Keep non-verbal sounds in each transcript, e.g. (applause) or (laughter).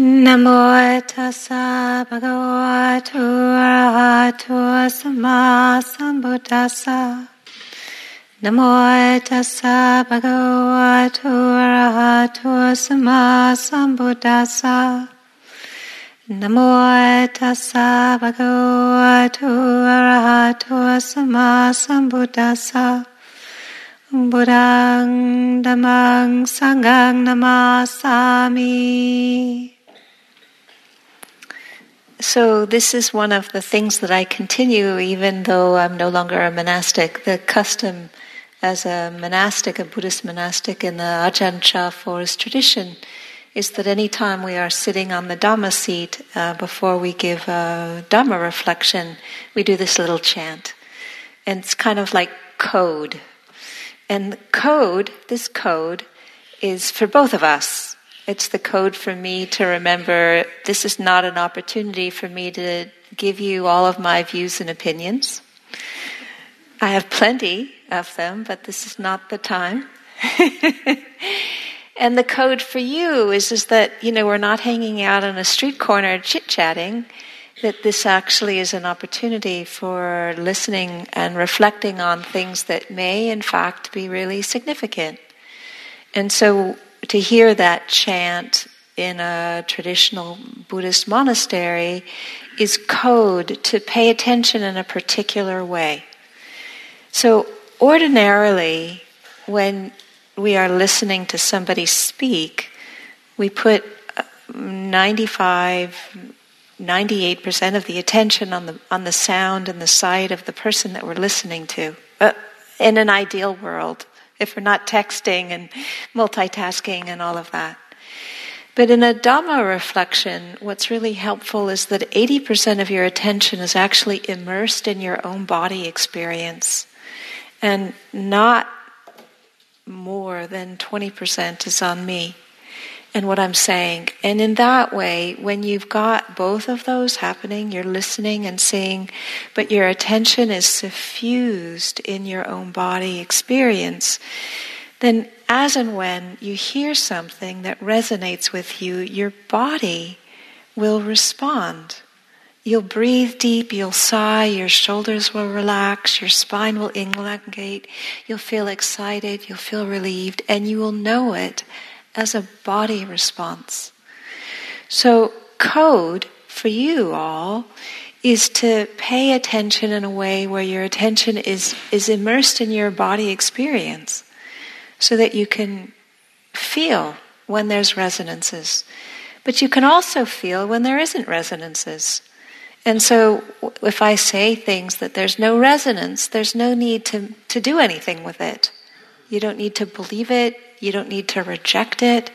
Namo tassa bhagavato arahato sama. Namo tassa bhagavato arahato. Namo tassa bhagavato arahato. Buddhang Dhammang Sanghang Namasami. So, this is one of the things that I continue even though I'm no longer a monastic. The custom as a monastic, a Buddhist monastic in the Ajahn Chah forest tradition, is that any time we are sitting on the Dhamma seat uh, before we give a Dhamma reflection, we do this little chant. And it's kind of like code. And code, this code, is for both of us. It's the code for me to remember this is not an opportunity for me to give you all of my views and opinions. I have plenty of them, but this is not the time. (laughs) and the code for you is, is that, you know, we're not hanging out on a street corner chit chatting, that this actually is an opportunity for listening and reflecting on things that may, in fact, be really significant. And so to hear that chant in a traditional Buddhist monastery is code to pay attention in a particular way. So, ordinarily, when we are listening to somebody speak, we put 95, 98% of the attention on the, on the sound and the sight of the person that we're listening to. Uh, in an ideal world, if we're not texting and multitasking and all of that. But in a Dhamma reflection, what's really helpful is that 80% of your attention is actually immersed in your own body experience, and not more than 20% is on me and what I'm saying. And in that way, when you've got both of those happening, you're listening and seeing, but your attention is suffused in your own body experience, then as and when you hear something that resonates with you, your body will respond. You'll breathe deep, you'll sigh, your shoulders will relax, your spine will elongate, you'll feel excited, you'll feel relieved, and you will know it as a body response. So, code for you all is to pay attention in a way where your attention is, is immersed in your body experience so that you can feel when there's resonances. But you can also feel when there isn't resonances. And so, if I say things that there's no resonance, there's no need to, to do anything with it. You don't need to believe it, you don't need to reject it.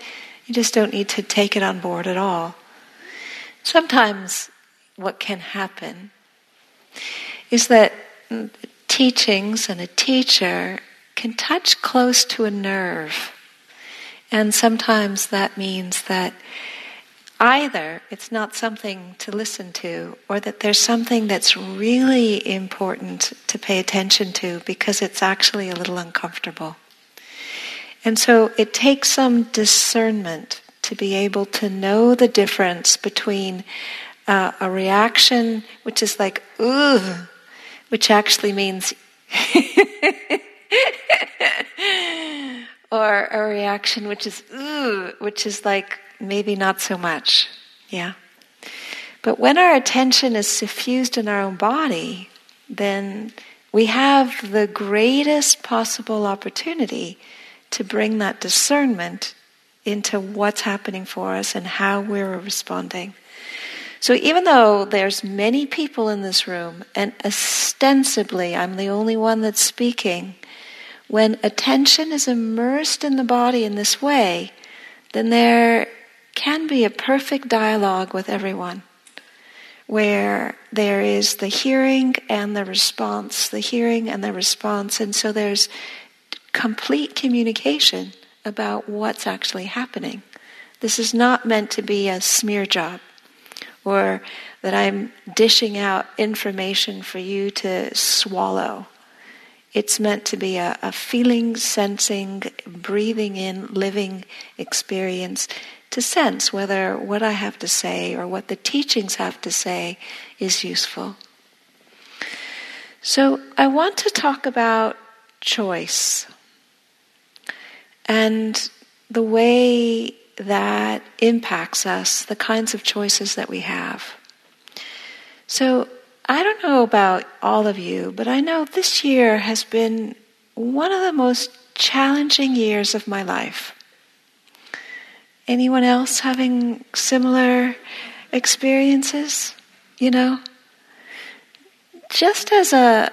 You just don't need to take it on board at all. Sometimes what can happen is that teachings and a teacher can touch close to a nerve. And sometimes that means that either it's not something to listen to or that there's something that's really important to pay attention to because it's actually a little uncomfortable. And so it takes some discernment to be able to know the difference between uh, a reaction which is like, ugh, which actually means, (laughs) or a reaction which is, ooh, which is like maybe not so much. Yeah? But when our attention is suffused in our own body, then we have the greatest possible opportunity to bring that discernment into what's happening for us and how we're responding. So even though there's many people in this room, and ostensibly I'm the only one that's speaking, when attention is immersed in the body in this way, then there can be a perfect dialogue with everyone where there is the hearing and the response, the hearing and the response, and so there's complete communication about what's actually happening. This is not meant to be a smear job or that I'm dishing out information for you to swallow. It's meant to be a, a feeling, sensing, breathing in, living experience to sense whether what I have to say or what the teachings have to say is useful. So I want to talk about choice and the way that impacts us, the kinds of choices that we have. So I don't know about all of you, but I know this year has been one of the most challenging years of my life. Anyone else having similar experiences? You know? Just as a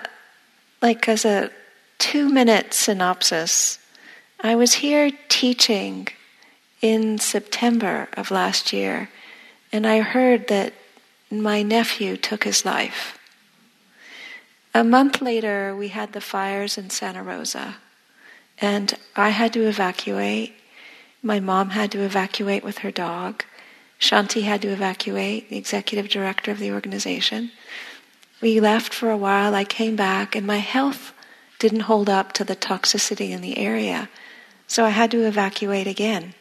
like as a 2 minute synopsis, I was here teaching in September of last year and I heard that my nephew took his life. A month later, we had the fires in Santa Rosa, and I had to evacuate. My mom had to evacuate with her dog. Shanti had to evacuate, the executive director of the organization. We left for a while. I came back, and my health didn't hold up to the toxicity in the area, so I had to evacuate again.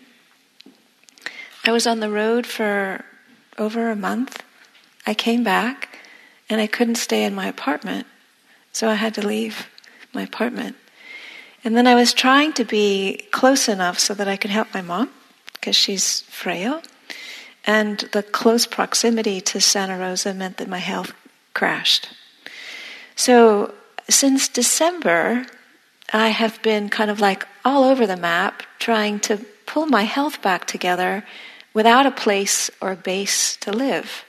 I was on the road for over a month I came back and I couldn't stay in my apartment, so I had to leave my apartment. And then I was trying to be close enough so that I could help my mom, because she's frail. And the close proximity to Santa Rosa meant that my health crashed. So since December, I have been kind of like all over the map trying to pull my health back together without a place or a base to live.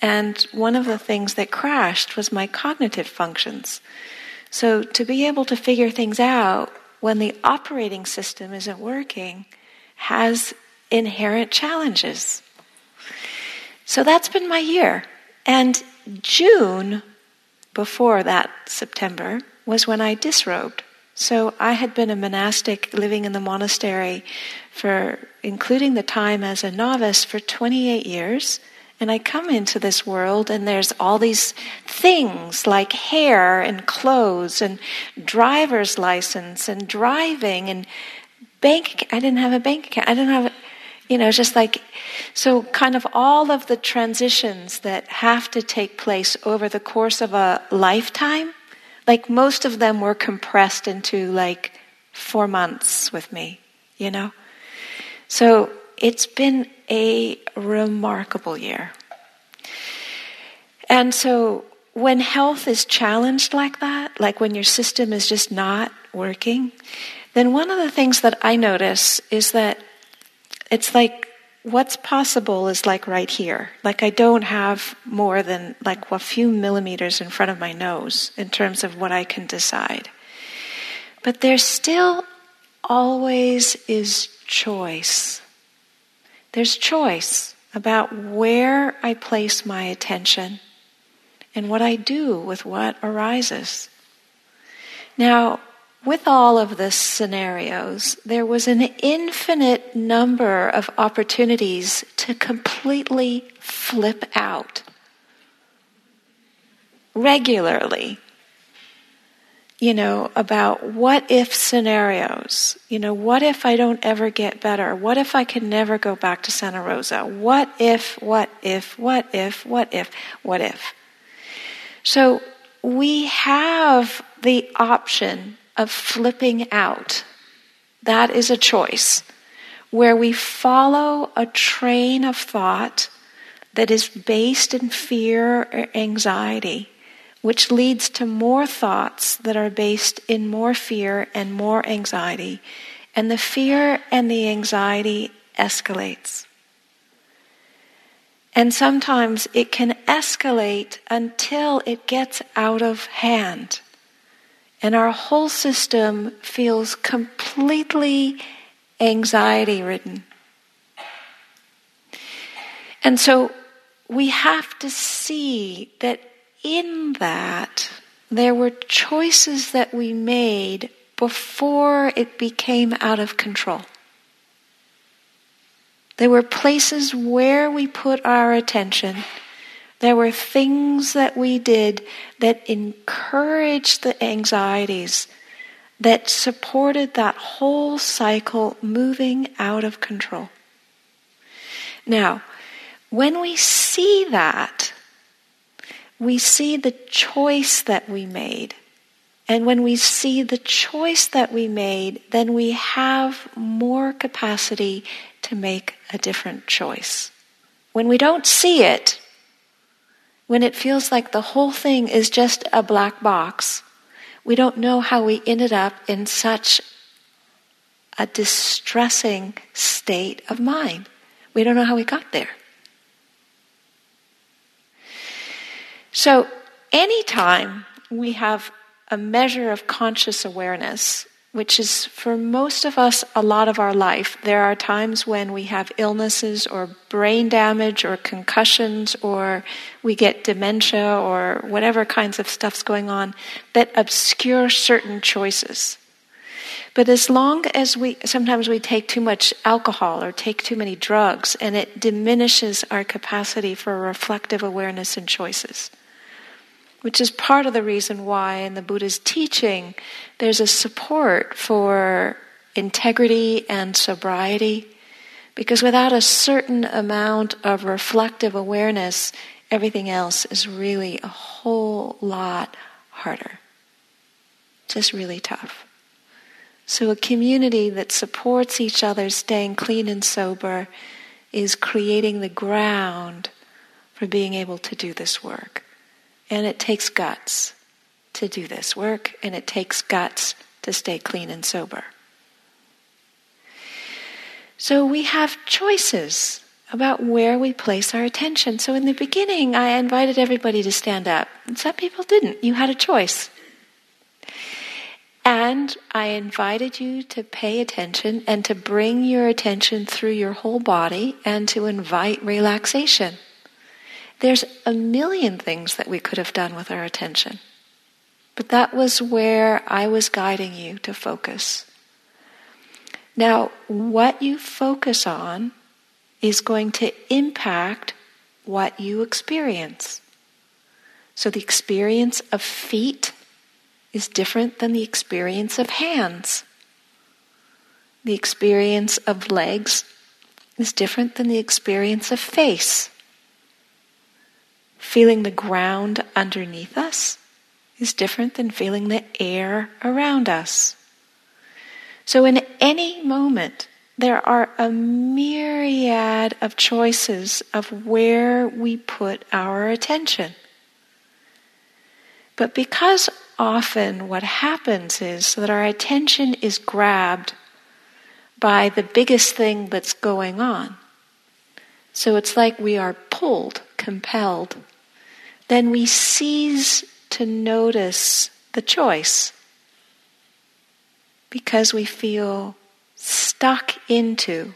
And one of the things that crashed was my cognitive functions. So to be able to figure things out when the operating system isn't working has inherent challenges. So that's been my year. And June, before that September, was when I disrobed. So I had been a monastic living in the monastery for, including the time as a novice, for 28 years. And I come into this world and there's all these things like hair and clothes and driver's license and driving and bank. I didn't have a bank account. I didn't have, you know, just like, so kind of all of the transitions that have to take place over the course of a lifetime, like most of them were compressed into like four months with me, you know? So it's been a remarkable year. And so when health is challenged like that, like when your system is just not working, then one of the things that I notice is that it's like what's possible is like right here. Like I don't have more than like a few millimeters in front of my nose in terms of what I can decide. But there still always is choice. There's choice about where I place my attention and what I do with what arises. Now, with all of the scenarios, there was an infinite number of opportunities to completely flip out regularly you know, about what if scenarios. You know, what if I don't ever get better? What if I can never go back to Santa Rosa? What if, what if, what if, what if, what if? So we have the option of flipping out. That is a choice where we follow a train of thought that is based in fear or anxiety which leads to more thoughts that are based in more fear and more anxiety. And the fear and the anxiety escalates. And sometimes it can escalate until it gets out of hand. And our whole system feels completely anxiety ridden. And so we have to see that in that, there were choices that we made before it became out of control. There were places where we put our attention There were things that we did that encouraged the anxieties, that supported that whole cycle moving out of control. Now, when we see that, we see the choice that we made. And when we see the choice that we made, then we have more capacity to make a different choice. When we don't see it, when it feels like the whole thing is just a black box, we don't know how we ended up in such a distressing state of mind. We don't know how we got there. So, anytime we have a measure of conscious awareness, which is for most of us a lot of our life. There are times when we have illnesses or brain damage or concussions or we get dementia or whatever kinds of stuff's going on that obscure certain choices. But as long as we, sometimes we take too much alcohol or take too many drugs and it diminishes our capacity for reflective awareness and choices which is part of the reason why in the Buddha's teaching there's a support for integrity and sobriety. Because without a certain amount of reflective awareness, everything else is really a whole lot harder. Just really tough. So, a community that supports each other staying clean and sober is creating the ground for being able to do this work. And it takes guts to do this work, and it takes guts to stay clean and sober. So we have choices about where we place our attention. So in the beginning, I invited everybody to stand up, and some people didn't. You had a choice. And I invited you to pay attention and to bring your attention through your whole body and to invite relaxation. There's a million things that we could have done with our attention. But that was where I was guiding you to focus. Now, what you focus on is going to impact what you experience. So, the experience of feet is different than the experience of hands. The experience of legs is different than the experience of face. Feeling the ground underneath us is different than feeling the air around us. So, in any moment, there are a myriad of choices of where we put our attention. But because often what happens is that our attention is grabbed by the biggest thing that's going on. So it's like we are pulled, compelled then we cease to notice the choice because we feel stuck into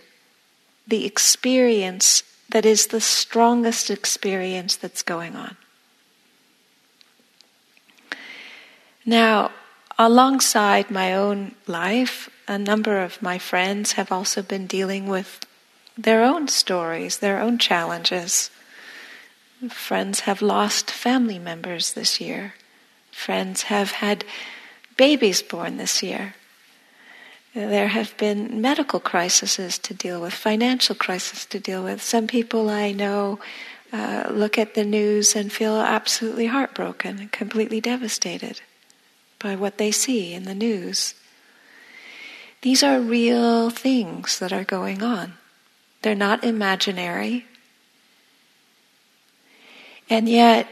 the experience that is the strongest experience that's going on. Now, alongside my own life, a number of my friends have also been dealing with their own stories, their own challenges. Friends have lost family members this year. Friends have had babies born this year. There have been medical crises to deal with, financial crises to deal with. Some people I know uh, look at the news and feel absolutely heartbroken and completely devastated by what they see in the news. These are real things that are going on. They're not imaginary. And yet,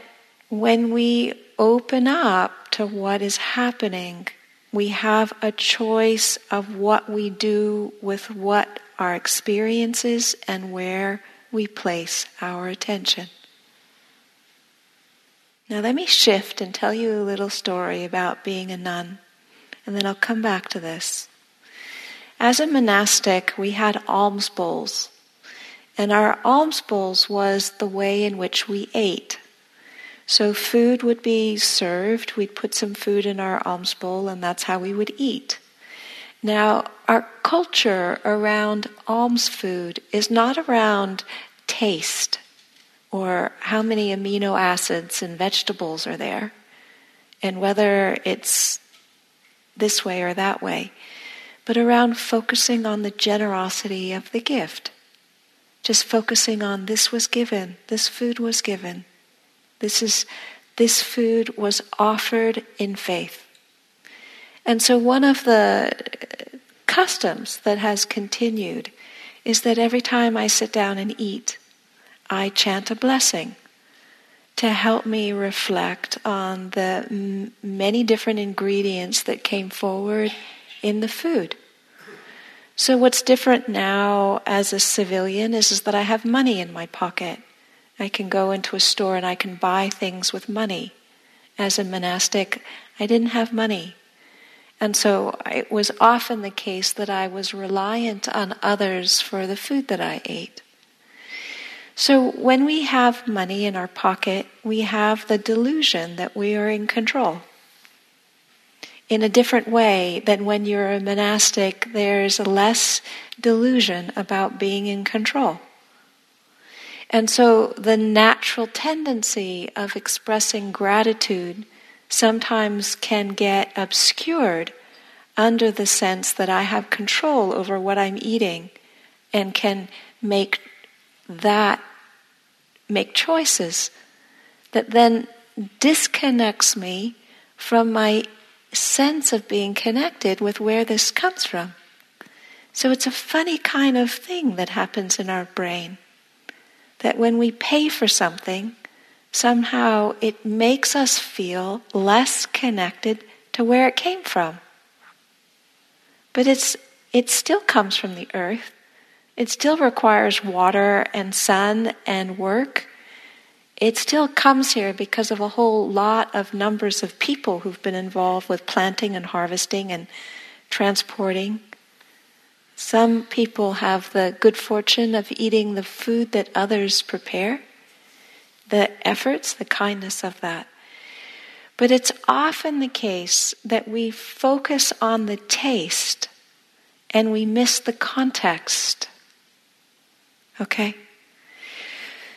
when we open up to what is happening, we have a choice of what we do with what our experiences and where we place our attention. Now, let me shift and tell you a little story about being a nun, and then I'll come back to this. As a monastic, we had alms bowls. And our alms bowls was the way in which we ate. So food would be served, we'd put some food in our alms bowl, and that's how we would eat. Now, our culture around alms food is not around taste or how many amino acids in vegetables are there, and whether it's this way or that way, but around focusing on the generosity of the gift. Just focusing on this was given, this food was given, this is this food was offered in faith. And so one of the customs that has continued is that every time I sit down and eat, I chant a blessing to help me reflect on the many different ingredients that came forward in the food. So, what's different now as a civilian is, is that I have money in my pocket. I can go into a store and I can buy things with money. As a monastic, I didn't have money. And so it was often the case that I was reliant on others for the food that I ate. So when we have money in our pocket, we have the delusion that we are in control. In a different way than when you're a monastic, there's less delusion about being in control. And so the natural tendency of expressing gratitude sometimes can get obscured under the sense that I have control over what I'm eating and can make that make choices that then disconnects me from my sense of being connected with where this comes from. So it's a funny kind of thing that happens in our brain. That when we pay for something, somehow it makes us feel less connected to where it came from. But it's, it still comes from the earth. It still requires water and sun and work. It still comes here because of a whole lot of numbers of people who've been involved with planting and harvesting and transporting. Some people have the good fortune of eating the food that others prepare, the efforts, the kindness of that. But it's often the case that we focus on the taste and we miss the context Okay?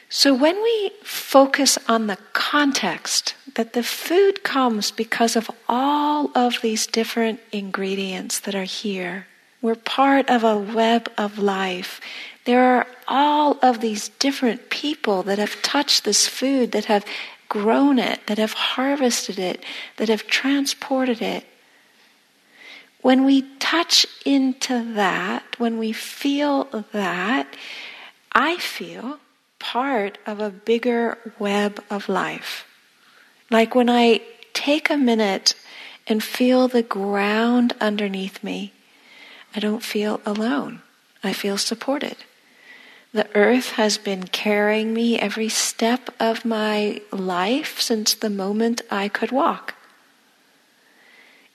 So when we focus on the context, that the food comes because of all of these different ingredients that are here. We're part of a web of life. There are all of these different people that have touched this food, that have grown it, that have harvested it, that have transported it. When we touch into that, when we feel that, I feel part of a bigger web of life. Like when I take a minute and feel the ground underneath me, I don't feel alone. I feel supported. The earth has been carrying me every step of my life since the moment I could walk.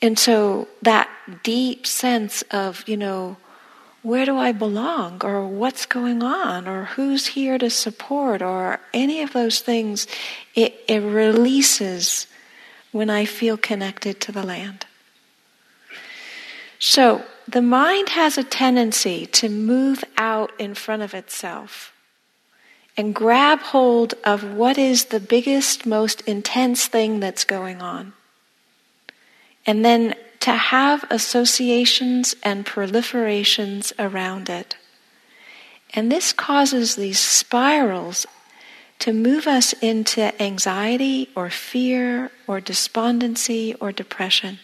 And so that deep sense of, you know, where do I belong or what's going on or who's here to support or any of those things, it, it releases when I feel connected to the land. So the mind has a tendency to move out in front of itself and grab hold of what is the biggest, most intense thing that's going on. And then to have associations and proliferations around it. And this causes these spirals to move us into anxiety or fear or despondency or depression.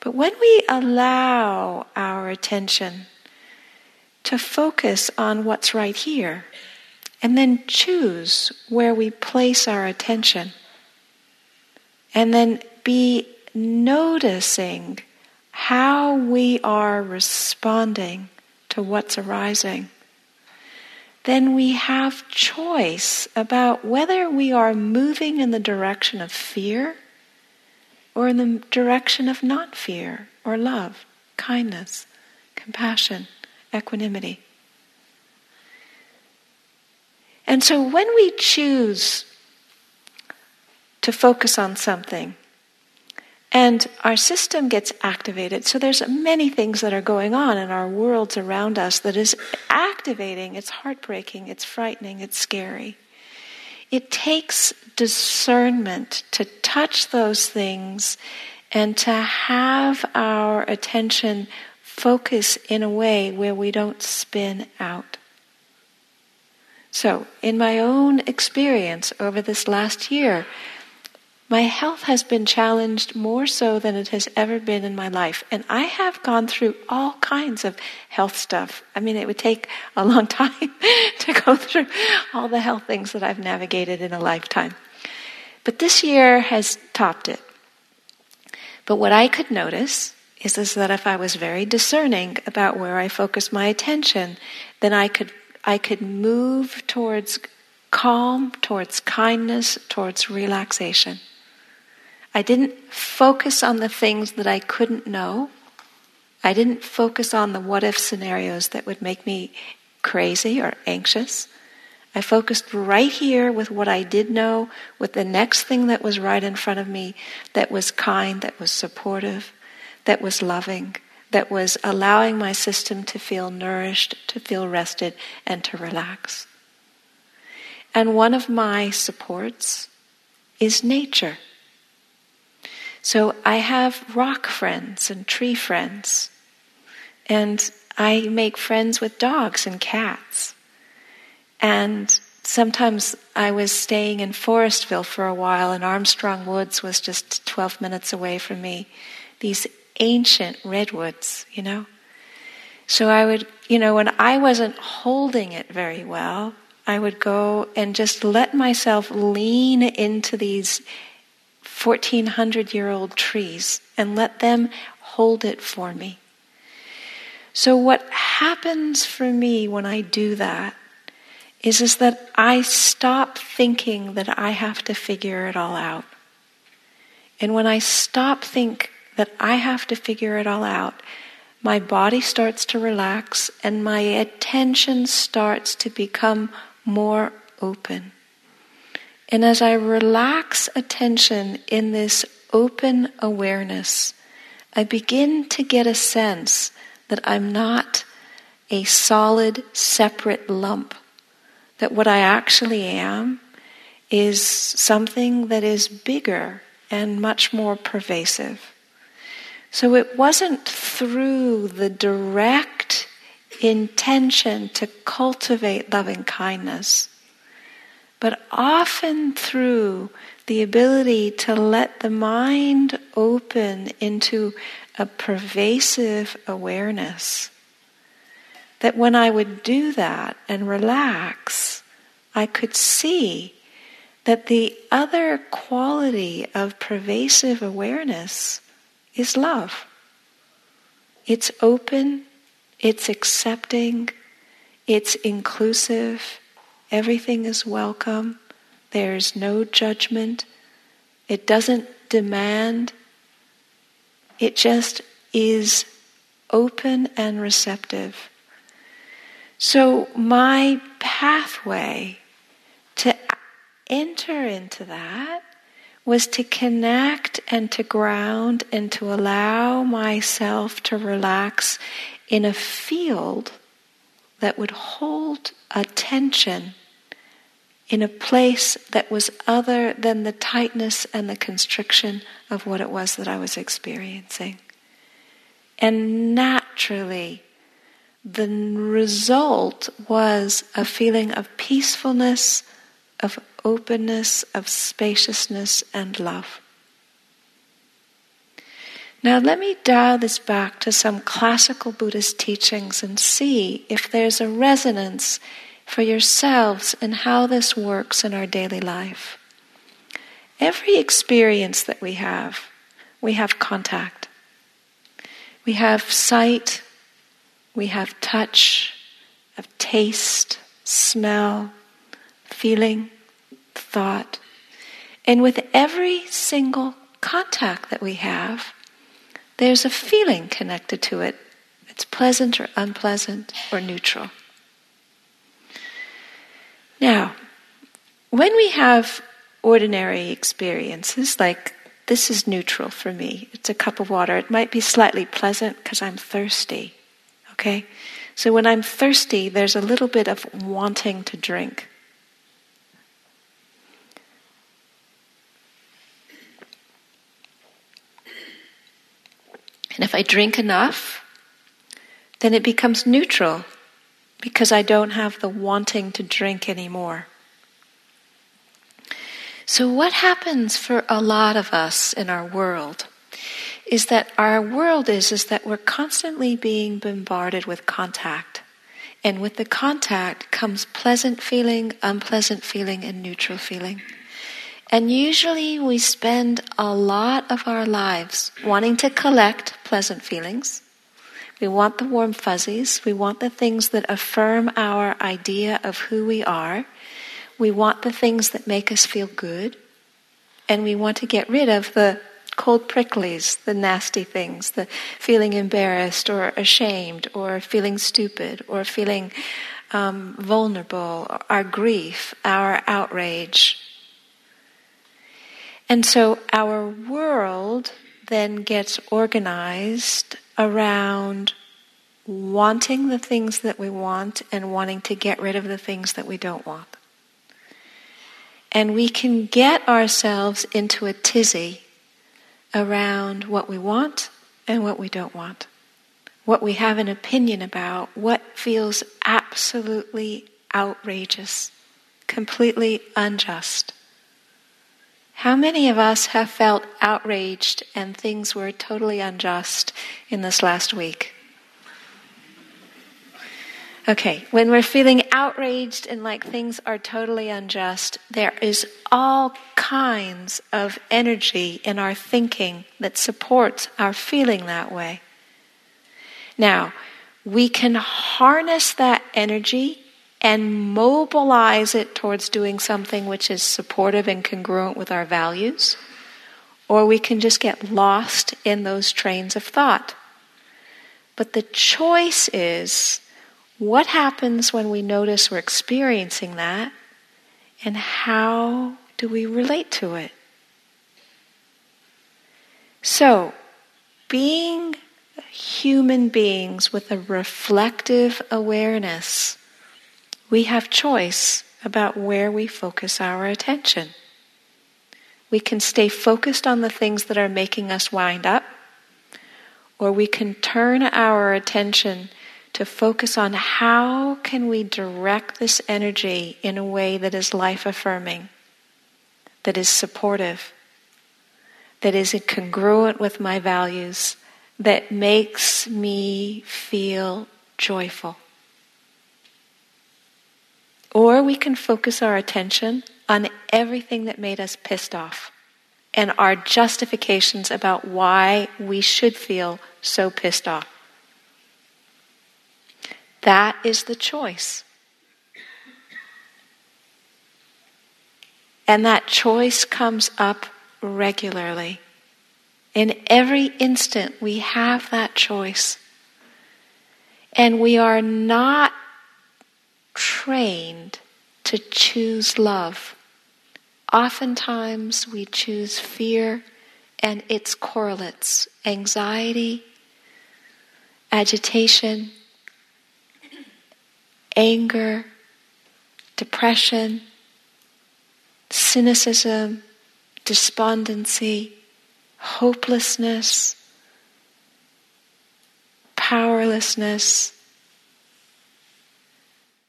But when we allow our attention to focus on what's right here and then choose where we place our attention and then be noticing how we are responding to what's arising, then we have choice about whether we are moving in the direction of fear or in the direction of not fear or love, kindness, compassion, equanimity. And so when we choose to focus on something, And our system gets activated. So there's many things that are going on in our worlds around us that is activating. It's heartbreaking, it's frightening, it's scary. It takes discernment to touch those things and to have our attention focus in a way where we don't spin out. So, in my own experience over this last year, my health has been challenged more so than it has ever been in my life. And I have gone through all kinds of health stuff. I mean, it would take a long (laughs) time to go through all the health things that I've navigated in a lifetime. But this year has topped it. But what I could notice is, is that if I was very discerning about where I focused my attention, then I could, I could move towards calm, towards kindness, towards relaxation. I didn't focus on the things that I couldn't know. I didn't focus on the what if scenarios that would make me crazy or anxious. I focused right here with what I did know, with the next thing that was right in front of me that was kind, that was supportive, that was loving, that was allowing my system to feel nourished, to feel rested, and to relax. And one of my supports is nature. So I have rock friends and tree friends. And I make friends with dogs and cats. And sometimes I was staying in Forestville for a while, and Armstrong Woods was just 12 minutes away from me. These ancient redwoods, you know? So I would, you know, when I wasn't holding it very well, I would go and just let myself lean into these 1400 year old trees and let them hold it for me. So, what happens for me when I do that is, is that I stop thinking that I have to figure it all out. And when I stop think that I have to figure it all out, my body starts to relax and my attention starts to become more open. And as I relax attention in this open awareness, I begin to get a sense that I'm not a solid, separate lump. That what I actually am is something that is bigger and much more pervasive. So it wasn't through the direct intention to cultivate loving kindness but often through the ability to let the mind open into a pervasive awareness. That when I would do that and relax, I could see that the other quality of pervasive awareness is love. It's open, it's accepting, it's inclusive, Everything is welcome. There's no judgment. It doesn't demand. It just is open and receptive. So, my pathway to enter into that was to connect and to ground and to allow myself to relax in a field that would hold attention in a place that was other than the tightness and the constriction of what it was that I was experiencing. And naturally, the result was a feeling of peacefulness, of openness, of spaciousness, and love. Now, let me dial this back to some classical Buddhist teachings and see if there's a resonance for yourselves in how this works in our daily life. Every experience that we have, we have contact. We have sight, we have touch, of taste, smell, feeling, thought. And with every single contact that we have, there's a feeling connected to it. It's pleasant or unpleasant or neutral. Now, when we have ordinary experiences like this is neutral for me. It's a cup of water. It might be slightly pleasant because I'm thirsty. Okay? So when I'm thirsty, there's a little bit of wanting to drink. And if I drink enough, then it becomes neutral because I don't have the wanting to drink anymore. So, what happens for a lot of us in our world is that our world is, is that we're constantly being bombarded with contact. And with the contact comes pleasant feeling, unpleasant feeling, and neutral feeling. And usually we spend a lot of our lives wanting to collect pleasant feelings. We want the warm fuzzies. We want the things that affirm our idea of who we are. We want the things that make us feel good. And we want to get rid of the cold pricklies, the nasty things, the feeling embarrassed or ashamed or feeling stupid or feeling um, vulnerable, our grief, our outrage, and so our world then gets organized around wanting the things that we want and wanting to get rid of the things that we don't want. And we can get ourselves into a tizzy around what we want and what we don't want. What we have an opinion about, what feels absolutely outrageous, completely unjust. How many of us have felt outraged and things were totally unjust in this last week? Okay, when we're feeling outraged and like things are totally unjust, there is all kinds of energy in our thinking that supports our feeling that way. Now, we can harness that energy and mobilize it towards doing something which is supportive and congruent with our values, or we can just get lost in those trains of thought. But the choice is what happens when we notice we're experiencing that, and how do we relate to it? So, being human beings with a reflective awareness we have choice about where we focus our attention. We can stay focused on the things that are making us wind up, or we can turn our attention to focus on how can we direct this energy in a way that is life affirming, that is supportive, that is congruent with my values, that makes me feel joyful. Or we can focus our attention on everything that made us pissed off and our justifications about why we should feel so pissed off. That is the choice. And that choice comes up regularly. In every instant, we have that choice. And we are not trained to choose love. Oftentimes we choose fear and its correlates anxiety, agitation, anger, depression, cynicism, despondency, hopelessness, powerlessness,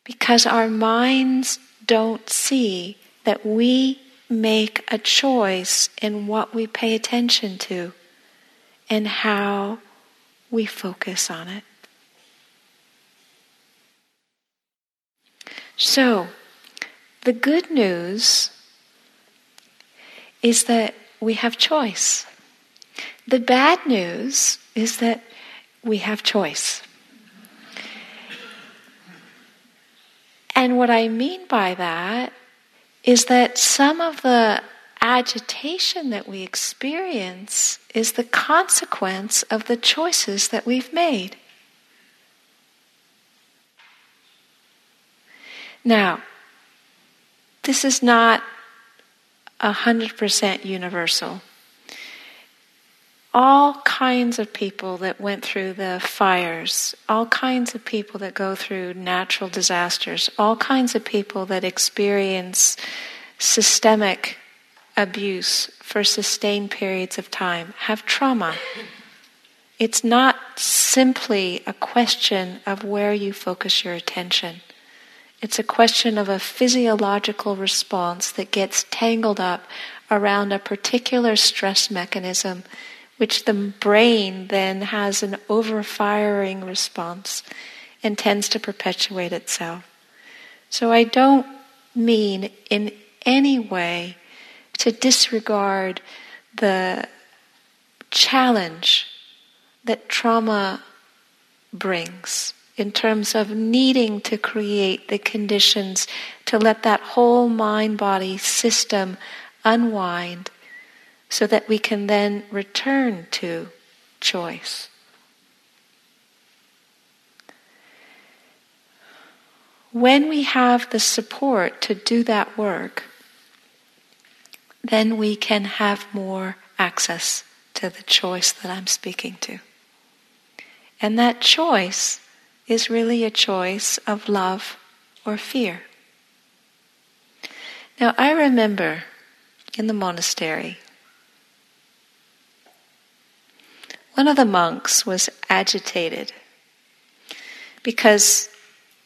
because our minds don't see that we make a choice in what we pay attention to and how we focus on it. So, the good news is that we have choice. The bad news is that we have choice. And what I mean by that is that some of the agitation that we experience is the consequence of the choices that we've made. Now, this is not 100% universal. All kinds of people that went through the fires, all kinds of people that go through natural disasters, all kinds of people that experience systemic abuse for sustained periods of time have trauma. It's not simply a question of where you focus your attention. It's a question of a physiological response that gets tangled up around a particular stress mechanism, which the brain then has an overfiring response and tends to perpetuate itself. So I don't mean in any way to disregard the challenge that trauma brings in terms of needing to create the conditions to let that whole mind body system unwind so that we can then return to choice. When we have the support to do that work, then we can have more access to the choice that I'm speaking to. And that choice is really a choice of love or fear. Now, I remember in the monastery, one of the monks was agitated because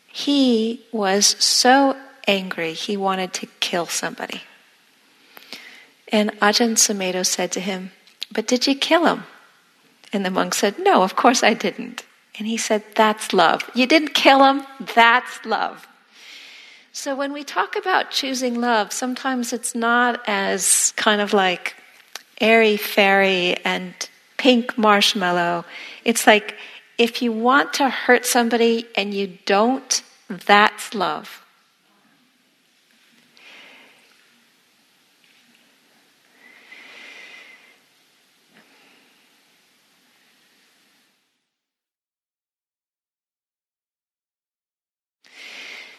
he was so angry he wanted to kill somebody. And Ajahn Sumedho said to him, But did you kill him? And the monk said, No, of course I didn't. And he said, That's love. You didn't kill him, that's love. So when we talk about choosing love, sometimes it's not as kind of like airy fairy and pink marshmallow. It's like if you want to hurt somebody and you don't, that's love.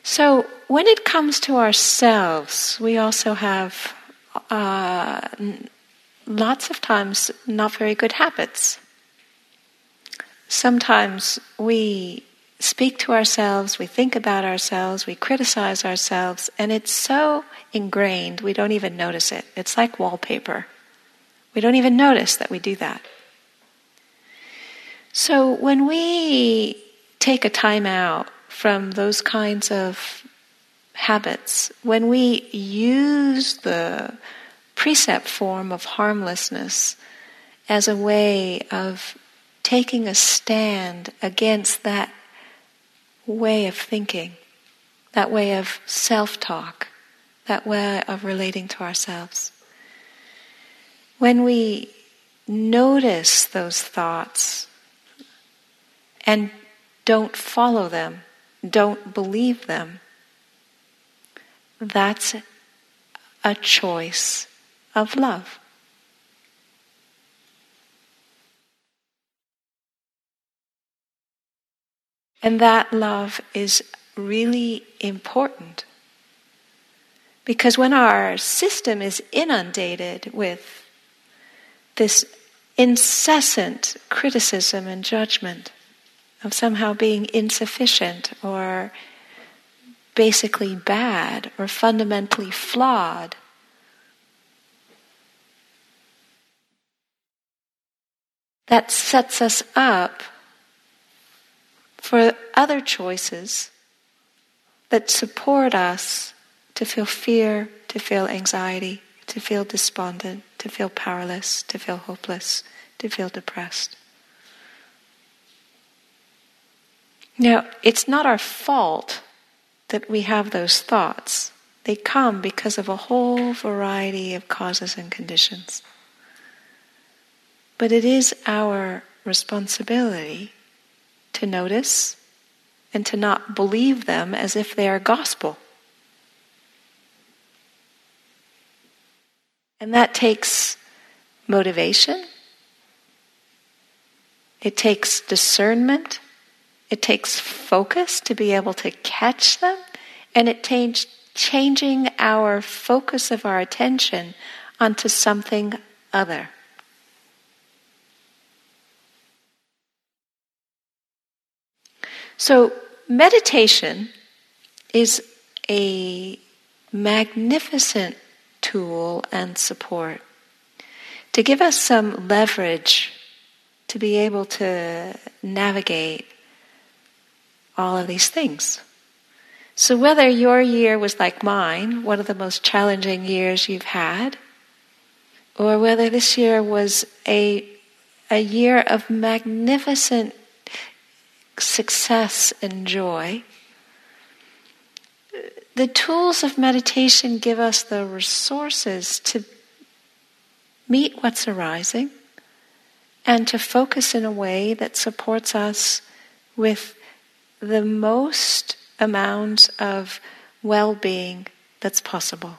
So, when it comes to ourselves, we also have uh, lots of times not very good habits. Sometimes we speak to ourselves, we think about ourselves, we criticize ourselves, and it's so ingrained we don't even notice it. It's like wallpaper. We don't even notice that we do that. So when we take a time out from those kinds of habits. When we use the precept form of harmlessness as a way of taking a stand against that way of thinking, that way of self talk, that way of relating to ourselves. When we notice those thoughts and don't follow them, don't believe them, that's a choice of love. And that love is really important. Because when our system is inundated with this incessant criticism and judgment, of somehow being insufficient or basically bad or fundamentally flawed. That sets us up for other choices that support us to feel fear, to feel anxiety, to feel despondent, to feel powerless, to feel hopeless, to feel depressed. Now, it's not our fault that we have those thoughts. They come because of a whole variety of causes and conditions. But it is our responsibility to notice and to not believe them as if they are gospel. And that takes motivation, it takes discernment, it takes focus to be able to catch them, and it takes changing our focus of our attention onto something other. So, meditation is a magnificent tool and support to give us some leverage to be able to navigate all of these things. So, whether your year was like mine, one of the most challenging years you've had, or whether this year was a, a year of magnificent success and joy, the tools of meditation give us the resources to meet what's arising and to focus in a way that supports us with the most amount of well being that's possible.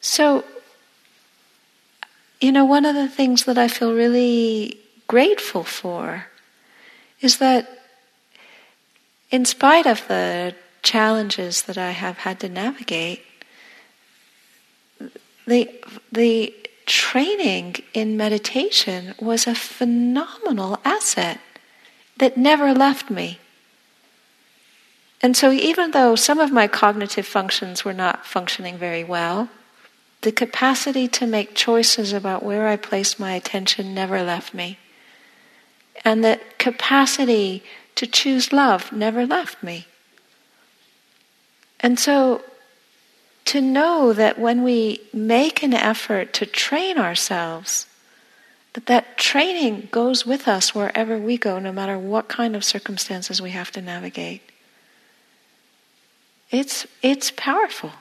So, you know, one of the things that I feel really grateful for is that in spite of the challenges that I have had to navigate, the, the training in meditation was a phenomenal asset that never left me. And so, even though some of my cognitive functions were not functioning very well, the capacity to make choices about where I placed my attention never left me. And the capacity to choose love never left me. And so, to know that when we make an effort to train ourselves, that that training goes with us wherever we go, no matter what kind of circumstances we have to navigate. It's, it's powerful.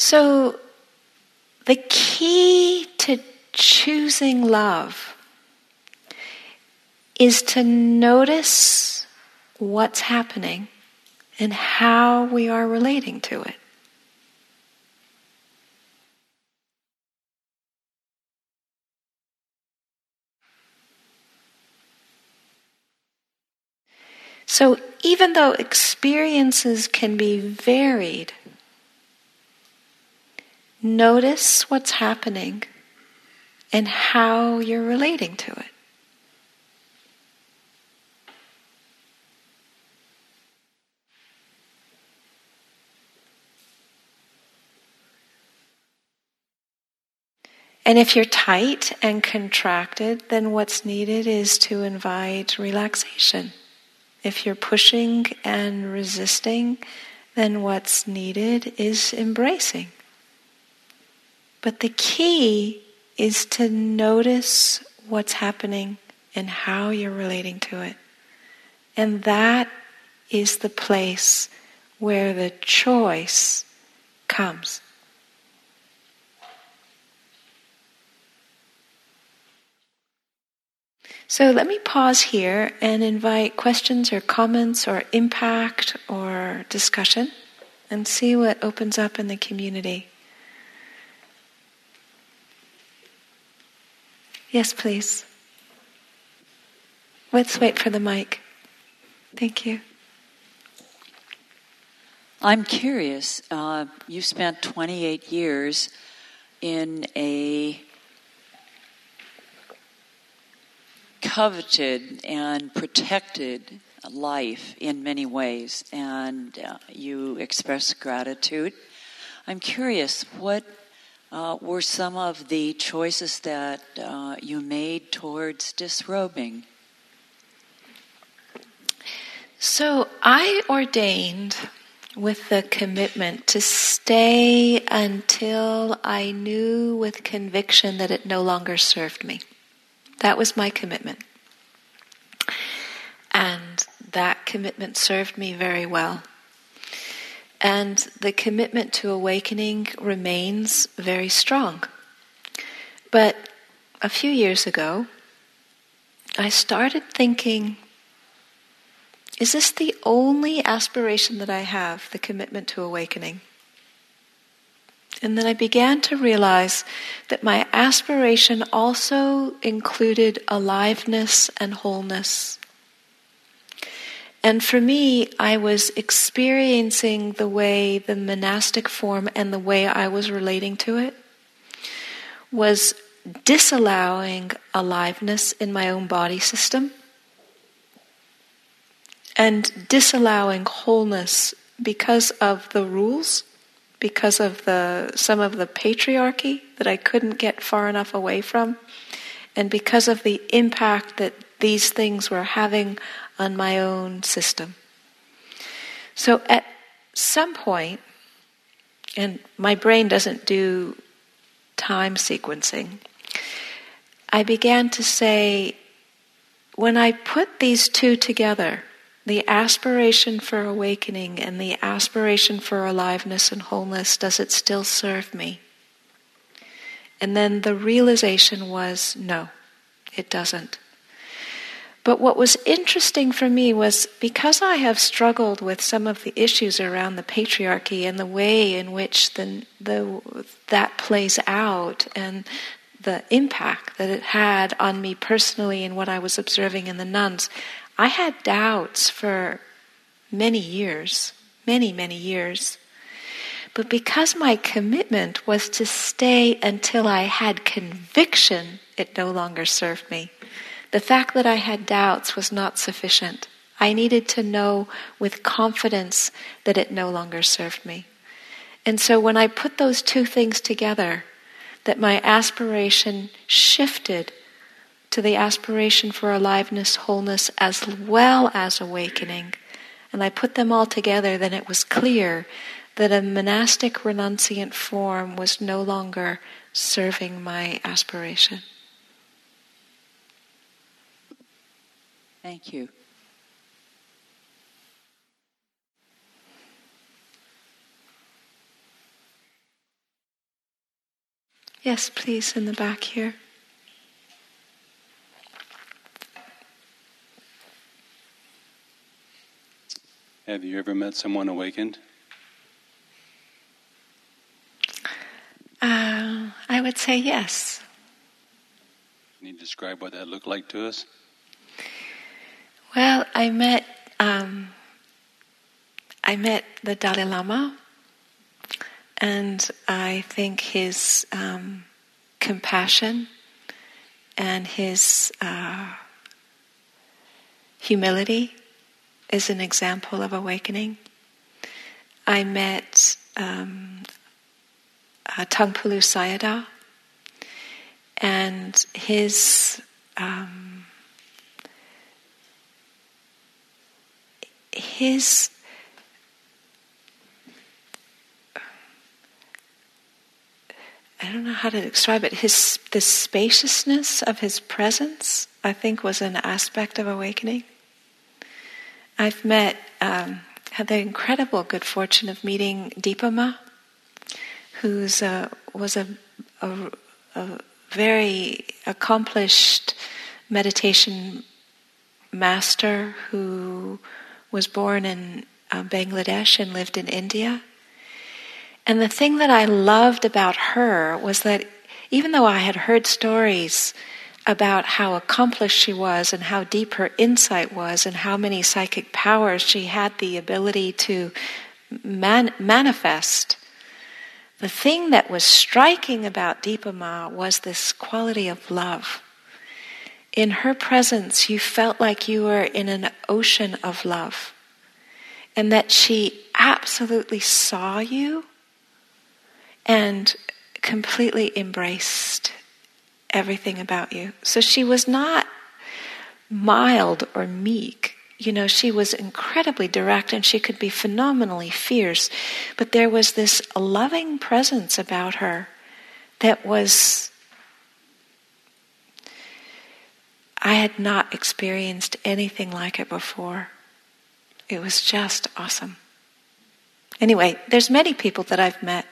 So, the key to choosing love is to notice what's happening and how we are relating to it. So, even though experiences can be varied, Notice what's happening and how you're relating to it. And if you're tight and contracted, then what's needed is to invite relaxation. If you're pushing and resisting, then what's needed is embracing. But the key is to notice what's happening and how you're relating to it. And that is the place where the choice comes. So let me pause here and invite questions or comments or impact or discussion and see what opens up in the community. Yes, please. Let's wait for the mic. Thank you. I'm curious. Uh, you spent 28 years in a coveted and protected life in many ways, and uh, you express gratitude. I'm curious, what uh, were some of the choices that uh, you made towards disrobing? So I ordained with the commitment to stay until I knew with conviction that it no longer served me. That was my commitment. And that commitment served me very well. And the commitment to awakening remains very strong. But a few years ago, I started thinking is this the only aspiration that I have, the commitment to awakening? And then I began to realize that my aspiration also included aliveness and wholeness. And for me, I was experiencing the way the monastic form and the way I was relating to it was disallowing aliveness in my own body system and disallowing wholeness because of the rules, because of the some of the patriarchy that I couldn't get far enough away from, and because of the impact that these things were having on my own system. So at some point, and my brain doesn't do time sequencing, I began to say, when I put these two together, the aspiration for awakening and the aspiration for aliveness and wholeness, does it still serve me? And then the realization was no, it doesn't. But what was interesting for me was because I have struggled with some of the issues around the patriarchy and the way in which the, the, that plays out and the impact that it had on me personally and what I was observing in the nuns, I had doubts for many years, many, many years. But because my commitment was to stay until I had conviction, it no longer served me. The fact that I had doubts was not sufficient. I needed to know with confidence that it no longer served me. And so when I put those two things together, that my aspiration shifted to the aspiration for aliveness, wholeness, as well as awakening, and I put them all together, then it was clear that a monastic renunciant form was no longer serving my aspiration. Thank you. Yes, please, in the back here. Have you ever met someone awakened? Uh, I would say yes. Can you describe what that looked like to us? Well, I met um, I met the Dalai Lama, and I think his um, compassion and his uh, humility is an example of awakening. I met um, uh, Sayadaw, and his um, his I don't know how to describe it. His the spaciousness of his presence, I think, was an aspect of awakening. I've met, um, had the incredible good fortune of meeting Dipa Ma, who's a, was a, a, a very accomplished meditation master who was born in uh, Bangladesh and lived in India. And the thing that I loved about her was that even though I had heard stories about how accomplished she was and how deep her insight was and how many psychic powers she had the ability to man- manifest, the thing that was striking about Dipa Ma was this quality of love in her presence, you felt like you were in an ocean of love, and that she absolutely saw you and completely embraced everything about you. So she was not mild or meek. You know, she was incredibly direct and she could be phenomenally fierce, but there was this loving presence about her that was I had not experienced anything like it before. It was just awesome. Anyway, there's many people that I've met.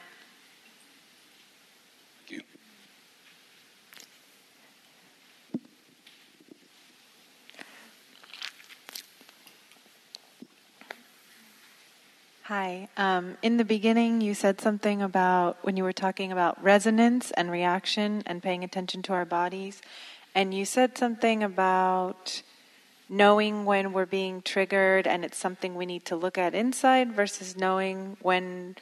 Hi. Um, in the beginning, you said something about when you were talking about resonance and reaction and paying attention to our bodies. And you said something about knowing when we're being triggered and it's something we need to look at inside versus knowing when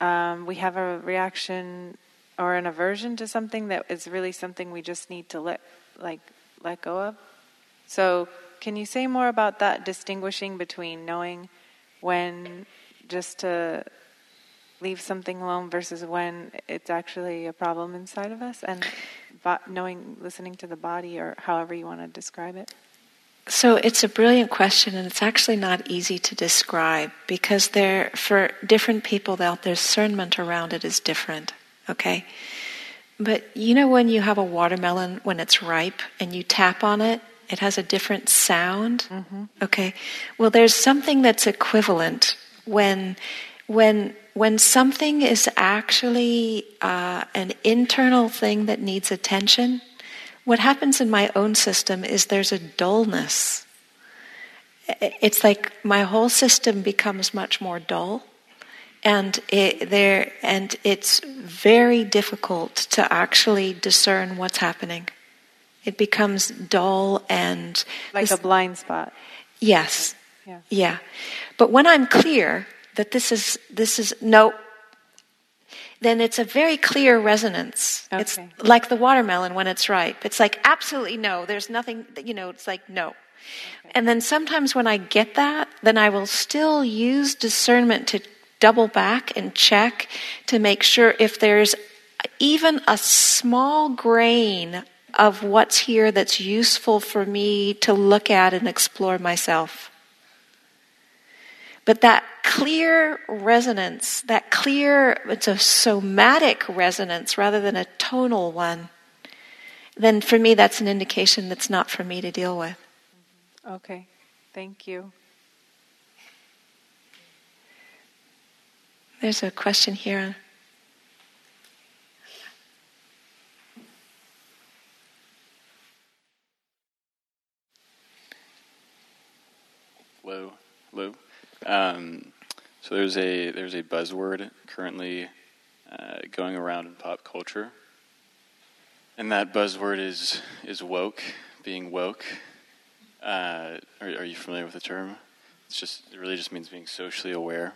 um, we have a reaction or an aversion to something that is really something we just need to let like let go of. So, can you say more about that distinguishing between knowing when just to leave something alone versus when it's actually a problem inside of us and knowing listening to the body or however you want to describe it so it's a brilliant question and it's actually not easy to describe because there for different people their discernment around it is different okay but you know when you have a watermelon when it's ripe and you tap on it it has a different sound. Mm-hmm. Okay. Well, there's something that's equivalent when when when something is actually uh, an internal thing that needs attention. What happens in my own system is there's a dullness. It's like my whole system becomes much more dull, and it, there and it's very difficult to actually discern what's happening. It becomes dull and like a blind spot. Yes. Yeah. yeah. But when I'm clear that this is this is no then it's a very clear resonance. Okay. It's like the watermelon when it's ripe. It's like absolutely no. There's nothing you know, it's like no. Okay. And then sometimes when I get that, then I will still use discernment to double back and check to make sure if there's even a small grain of what's here that's useful for me to look at and explore myself. But that clear resonance, that clear, it's a somatic resonance rather than a tonal one, then for me that's an indication that's not for me to deal with. Okay, thank you. There's a question here. Hello, hello. Um, so there's a there's a buzzword currently uh, going around in pop culture, and that buzzword is is woke, being woke. Uh, are, are, you familiar with the term? It's just it really just means being socially aware.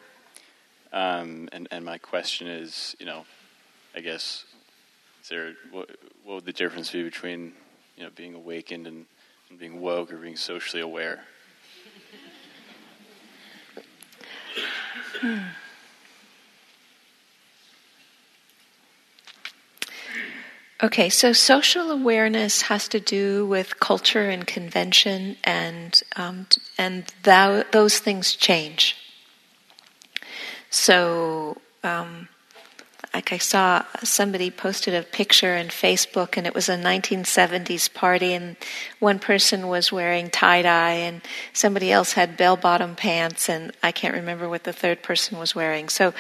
Um, and and my question is, you know, I guess, is there what, what would the difference be between you know being awakened and, and being woke or being socially aware? (sighs) Okay, so social awareness has to do with culture and convention, and um, and those things change. So um, like I saw somebody posted a picture in Facebook and it was a 1970s party and one person was wearing tie dye and somebody else had bell bottom pants and I can't remember what the third person was wearing. So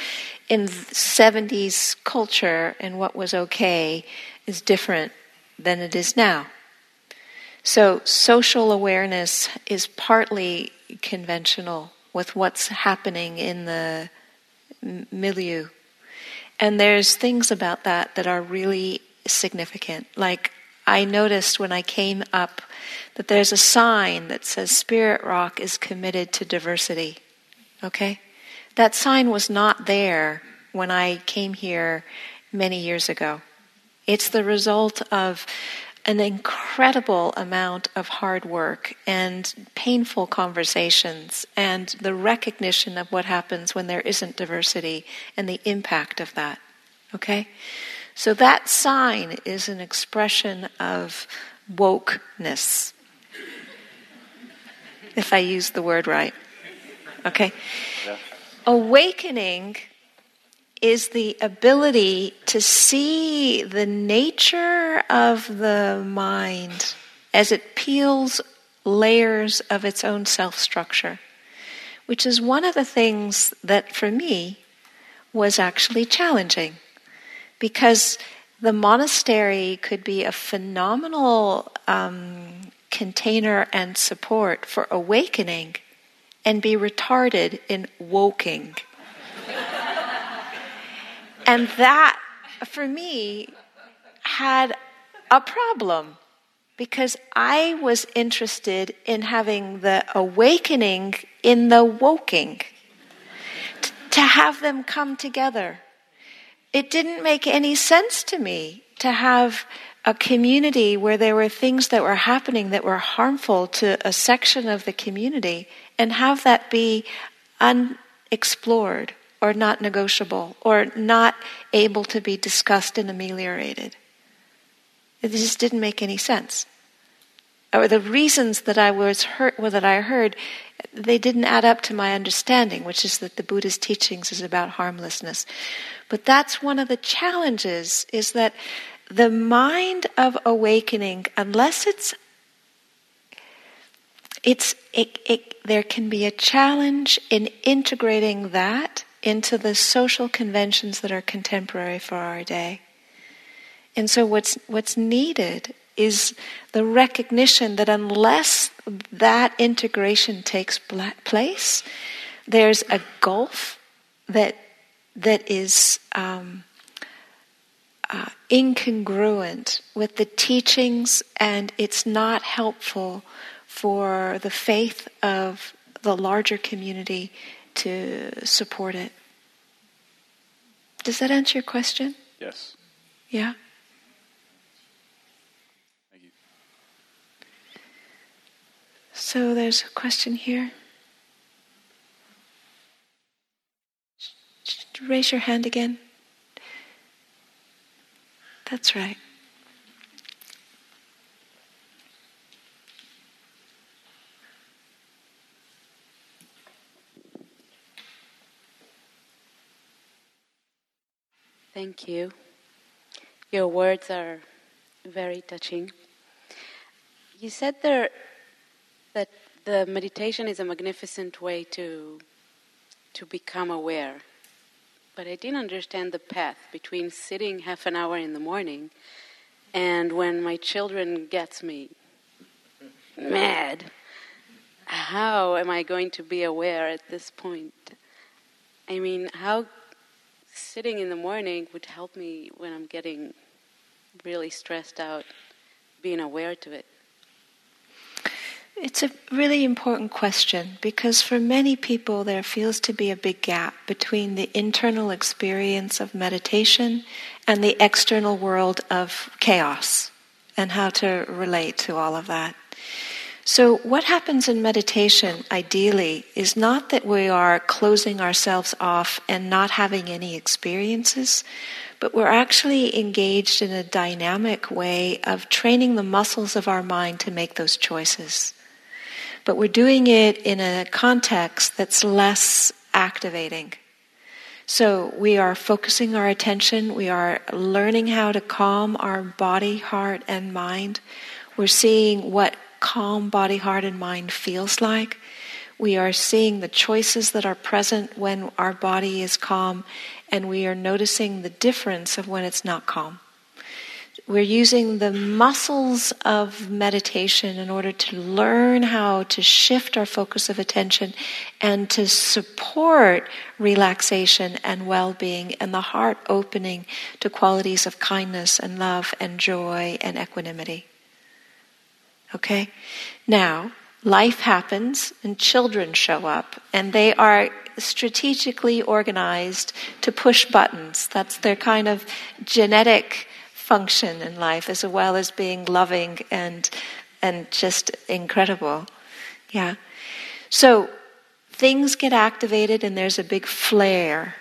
in 70s culture and what was okay is different than it is now. So social awareness is partly conventional with what's happening in the milieu and there's things about that that are really significant. Like I noticed when I came up that there's a sign that says Spirit Rock is committed to diversity. Okay? That sign was not there when I came here many years ago. It's the result of an incredible amount of hard work and painful conversations and the recognition of what happens when there isn't diversity and the impact of that. Okay? So that sign is an expression of wokeness. if I use the word right. Okay? Yeah. Awakening is the ability to see the nature of the mind as it peels layers of its own self structure, which is one of the things that for me was actually challenging because the monastery could be a phenomenal um, container and support for awakening and be retarded in woking. And that, for me, had a problem because I was interested in having the awakening in the woking, t- to have them come together. It didn't make any sense to me to have a community where there were things that were happening that were harmful to a section of the community and have that be unexplored or not negotiable or not able to be discussed and ameliorated. It just didn't make any sense. Or the reasons that I was hurt, well, that I heard, they didn't add up to my understanding, which is that the Buddha's teachings is about harmlessness. But that's one of the challenges: is that the mind of awakening, unless it's it's it, it, there can be a challenge in integrating that into the social conventions that are contemporary for our day. And so what's what's needed is the recognition that unless that integration takes place, there's a gulf that that is um, uh, incongruent with the teachings, and it's not helpful for the faith of the larger community to support it. Does that answer your question? Yes. Yeah? Thank you. So there's a question here. Raise your hand again. That's right. Thank you. Your words are very touching. You said there that the meditation is a magnificent way to to become aware. But I didn't understand the path between sitting half an hour in the morning and when my children gets me mad. How am I going to be aware at this point? I mean, how sitting in the morning would help me when I'm getting really stressed out, being aware to it. It's a really important question because for many people there feels to be a big gap between the internal experience of meditation and the external world of chaos and how to relate to all of that. So, what happens in meditation, ideally, is not that we are closing ourselves off and not having any experiences, but we're actually engaged in a dynamic way of training the muscles of our mind to make those choices but we're doing it in a context that's less activating. So we are focusing our attention, we are learning how to calm our body, heart, and mind. We're seeing what calm body, heart, and mind feels like. We are seeing the choices that are present when our body is calm, and we are noticing the difference of when it's not calm. We're using the muscles of meditation in order to learn how to shift our focus of attention and to support relaxation and well being and the heart opening to qualities of kindness and love and joy and equanimity. Okay? Now, life happens and children show up and they are strategically organized to push buttons. That's their kind of genetic function in life as well as being loving and and just incredible. Yeah. So things get activated and there's a big flare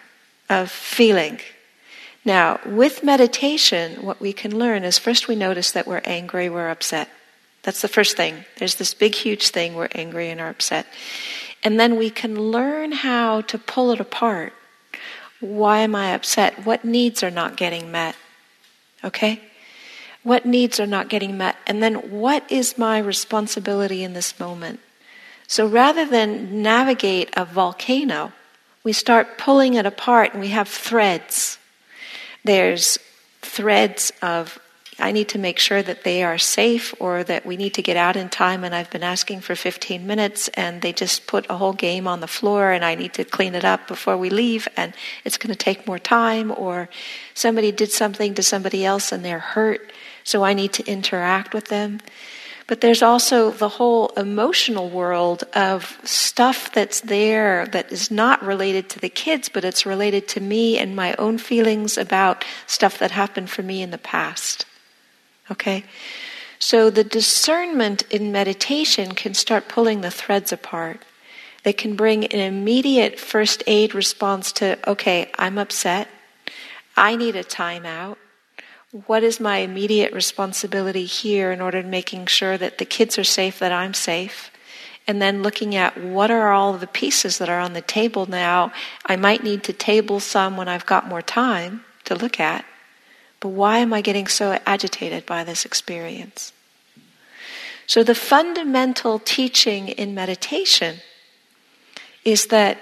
of feeling. Now, with meditation, what we can learn is first we notice that we're angry, we're upset. That's the first thing. There's this big, huge thing, we're angry and are upset. And then we can learn how to pull it apart. Why am I upset? What needs are not getting met? Okay? What needs are not getting met? And then what is my responsibility in this moment? So rather than navigate a volcano, we start pulling it apart and we have threads. There's threads of I need to make sure that they are safe or that we need to get out in time and I've been asking for 15 minutes and they just put a whole game on the floor and I need to clean it up before we leave and it's going to take more time or somebody did something to somebody else and they're hurt so I need to interact with them. But there's also the whole emotional world of stuff that's there that is not related to the kids, but it's related to me and my own feelings about stuff that happened for me in the past. Okay? So the discernment in meditation can start pulling the threads apart. They can bring an immediate first aid response to, okay, I'm upset. I need a timeout what is my immediate responsibility here in order to making sure that the kids are safe, that I'm safe? And then looking at what are all the pieces that are on the table now. I might need to table some when I've got more time to look at. But why am I getting so agitated by this experience? So, the fundamental teaching in meditation is that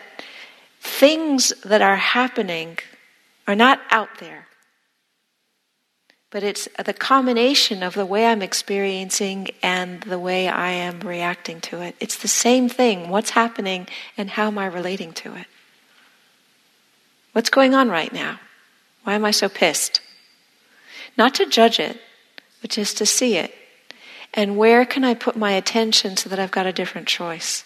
things that are happening are not out there but it's the combination of the way I'm experiencing and the way I am reacting to it. It's the same thing. What's happening and how am I relating to it? What's going on right now? Why am I so pissed? Not to judge it, but just to see it. And where can I put my attention so that I've got a different choice?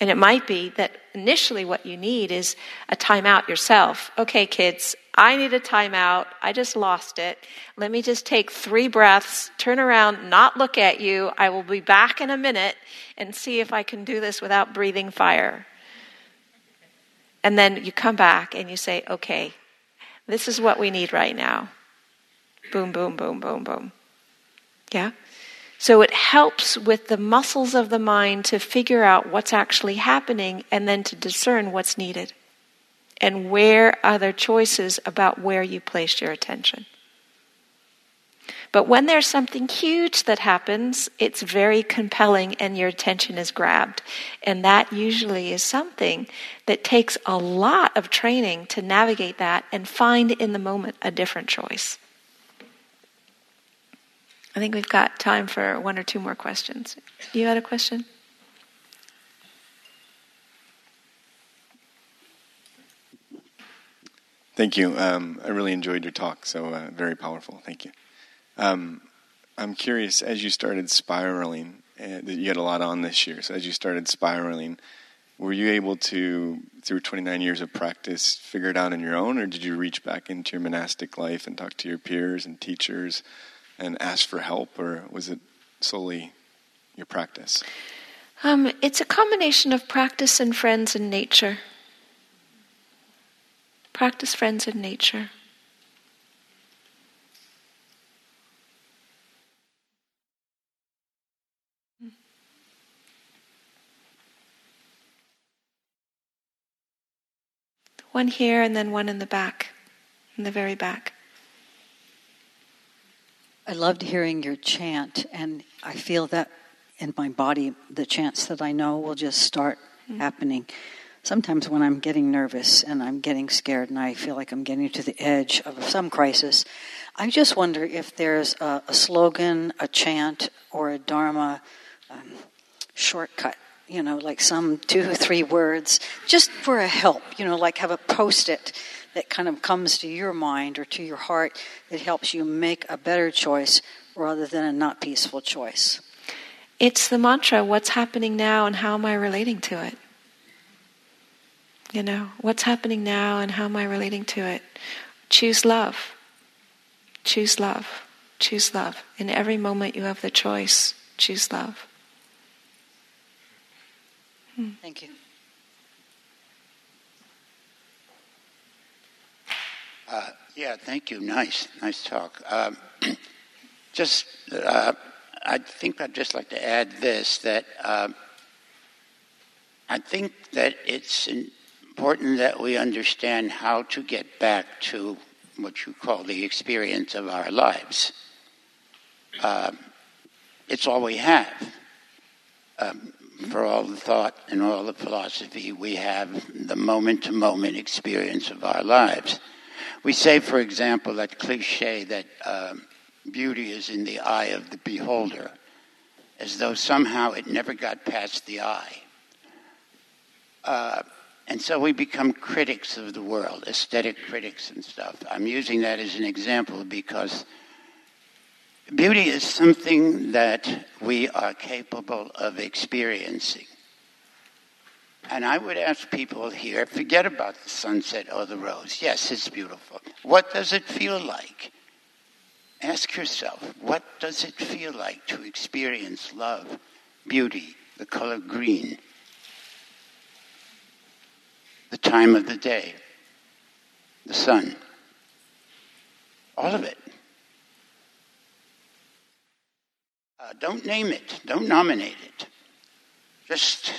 And it might be that initially what you need is a timeout yourself. Okay, kids, I need a timeout. I just lost it. Let me just take three breaths, turn around, not look at you. I will be back in a minute and see if I can do this without breathing fire. And then you come back and you say, okay, this is what we need right now. Boom, boom, boom, boom, boom. Yeah? So it helps with the muscles of the mind to figure out what's actually happening and then to discern what's needed and where are there choices about where you place your attention. But when there's something huge that happens, it's very compelling and your attention is grabbed. And that usually is something that takes a lot of training to navigate that and find in the moment a different choice. I think we've got time for one or two more questions. You had a question? Thank you. Um, I really enjoyed your talk, so uh, very powerful. Thank you. Um, I'm curious, as you started spiraling, uh, you had a lot on this year, so as you started spiraling, were you able to, through 29 years of practice, figure it out on your own, or did you reach back into your monastic life and talk to your peers and teachers and ask for help, or was it solely your practice? Um, it's a combination of practice and friends and nature. Practice friends and nature. One here and then one in the back, in the very back. I loved hearing your chant, and I feel that in my body, the chants that I know will just start mm-hmm. happening sometimes when I'm getting nervous and I'm getting scared and I feel like I'm getting to the edge of some crisis, I just wonder if there's a, a slogan, a chant, or a Dharma um, shortcut. You know, like some two or three words, just for a help. You know, like have a post-it that kind of comes to your mind or to your heart that helps you make a better choice rather than a not peaceful choice. It's the mantra, what's happening now and how am I relating to it? You know, what's happening now and how am I relating to it? Choose love. Choose love. Choose love. In every moment you have the choice. Choose love. Hmm. Thank you. Uh, yeah, thank you. Nice, nice talk. Um, (clears throat) just, uh, I think I'd just like to add this that um, I think that it's important that we understand how to get back to what you call the experience of our lives. Um, it's all we have. Um, for all the thought and all the philosophy, we have the moment to moment experience of our lives. We say, for example, that cliche that um, beauty is in the eye of the beholder, as though somehow it never got past the eye. Uh, and so we become critics of the world, aesthetic critics and stuff. I'm using that as an example because beauty is something that we are capable of experiencing. And I would ask people here forget about the sunset or the rose. Yes, it's beautiful. What does it feel like? Ask yourself, what does it feel like to experience love, beauty, the color green, the time of the day, the sun? All of it. Uh, don't name it, don't nominate it. Just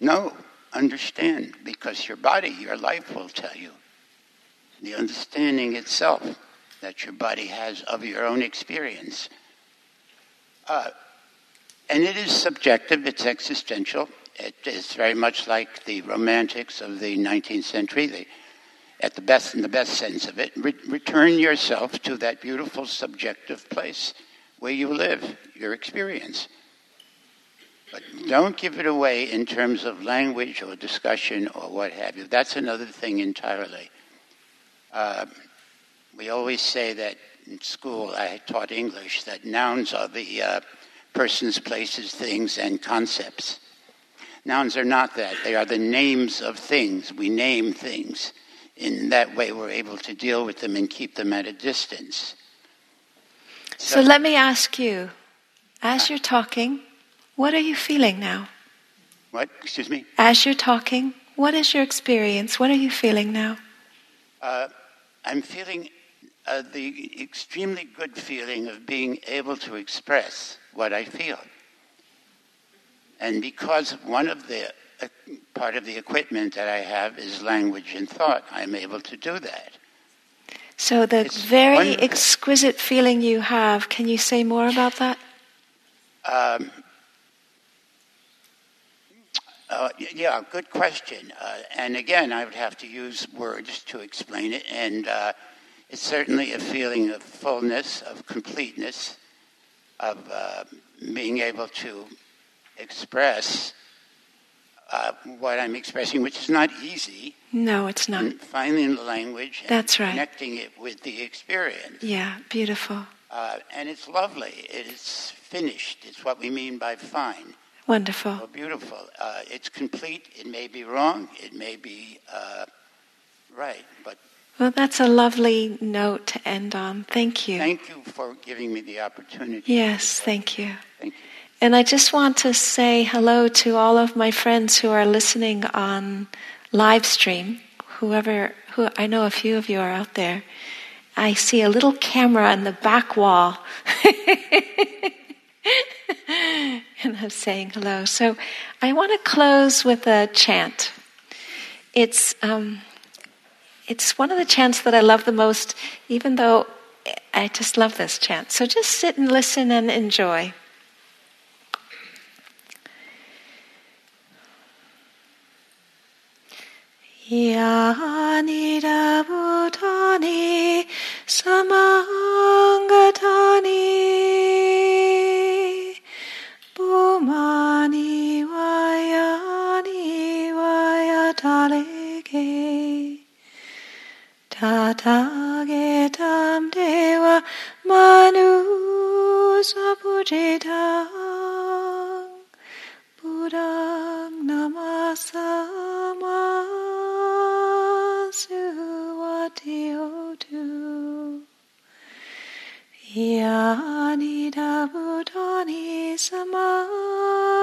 know, understand, because your body, your life will tell you. The understanding itself that your body has of your own experience. Uh, and it is subjective, it's existential. It is very much like the romantics of the 19th century. They, at the best, in the best sense of it, re- return yourself to that beautiful subjective place where you live, your experience. But don't give it away in terms of language or discussion or what have you. That's another thing entirely. Uh, we always say that in school, I taught English, that nouns are the uh, persons, places, things, and concepts. Nouns are not that. They are the names of things. We name things. In that way, we're able to deal with them and keep them at a distance. So, let me ask you, as you're talking, what are you feeling now? What? Excuse me? As you're talking, what is your experience? What are you feeling now? Uh, I'm feeling uh, the extremely good feeling of being able to express what I feel. And because one of the uh, part of the equipment that I have is language and thought, I'm able to do that. So the it's very exquisite feeling you have, can you say more about that? Um, uh, yeah, good question. Uh, and again, I would have to use words to explain it. And uh, it's certainly a feeling of fullness, of completeness, of uh, being able to express uh, what I'm expressing, which is not easy. No, it's not. finding the language. That's right. Connecting it with the experience. Yeah, beautiful. Uh, and it's lovely. It's finished. It's what we mean by fine. Wonderful. Oh, beautiful. Uh, it's complete. It may be wrong. It may be uh, right, but. Well, that's a lovely note to end on. Thank you. Thank you for giving me the opportunity. Yes, thank you. Thank you. And I just want to say hello to all of my friends who are listening on live stream. Whoever, who I know a few of you are out there. I see a little camera in the back wall. (laughs) and I'm saying hello. So I want to close with a chant. It's um, it's one of the chants that I love the most, even though I just love this chant. So just sit and listen and enjoy. Yanida Bhutani Samangatani Bhumani Vayani Vayataleke Tatagetam Deva Manu Sapujitam Buddhang Namasama Yani Dabutani Samangatani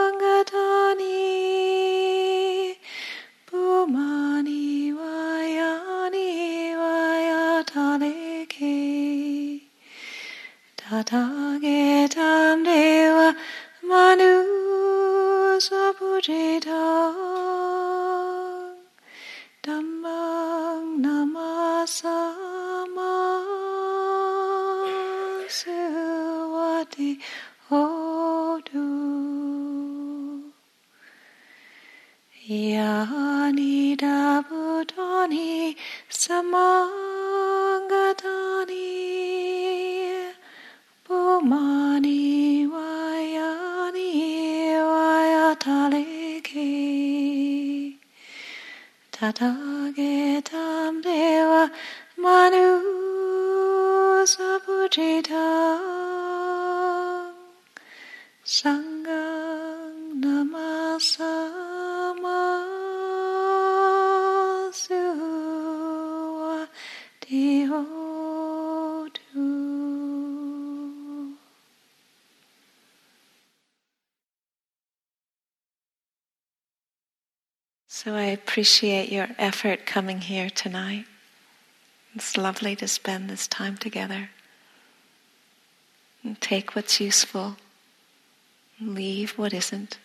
appreciate your effort coming here tonight. It's lovely to spend this time together. And take what's useful, leave what isn't.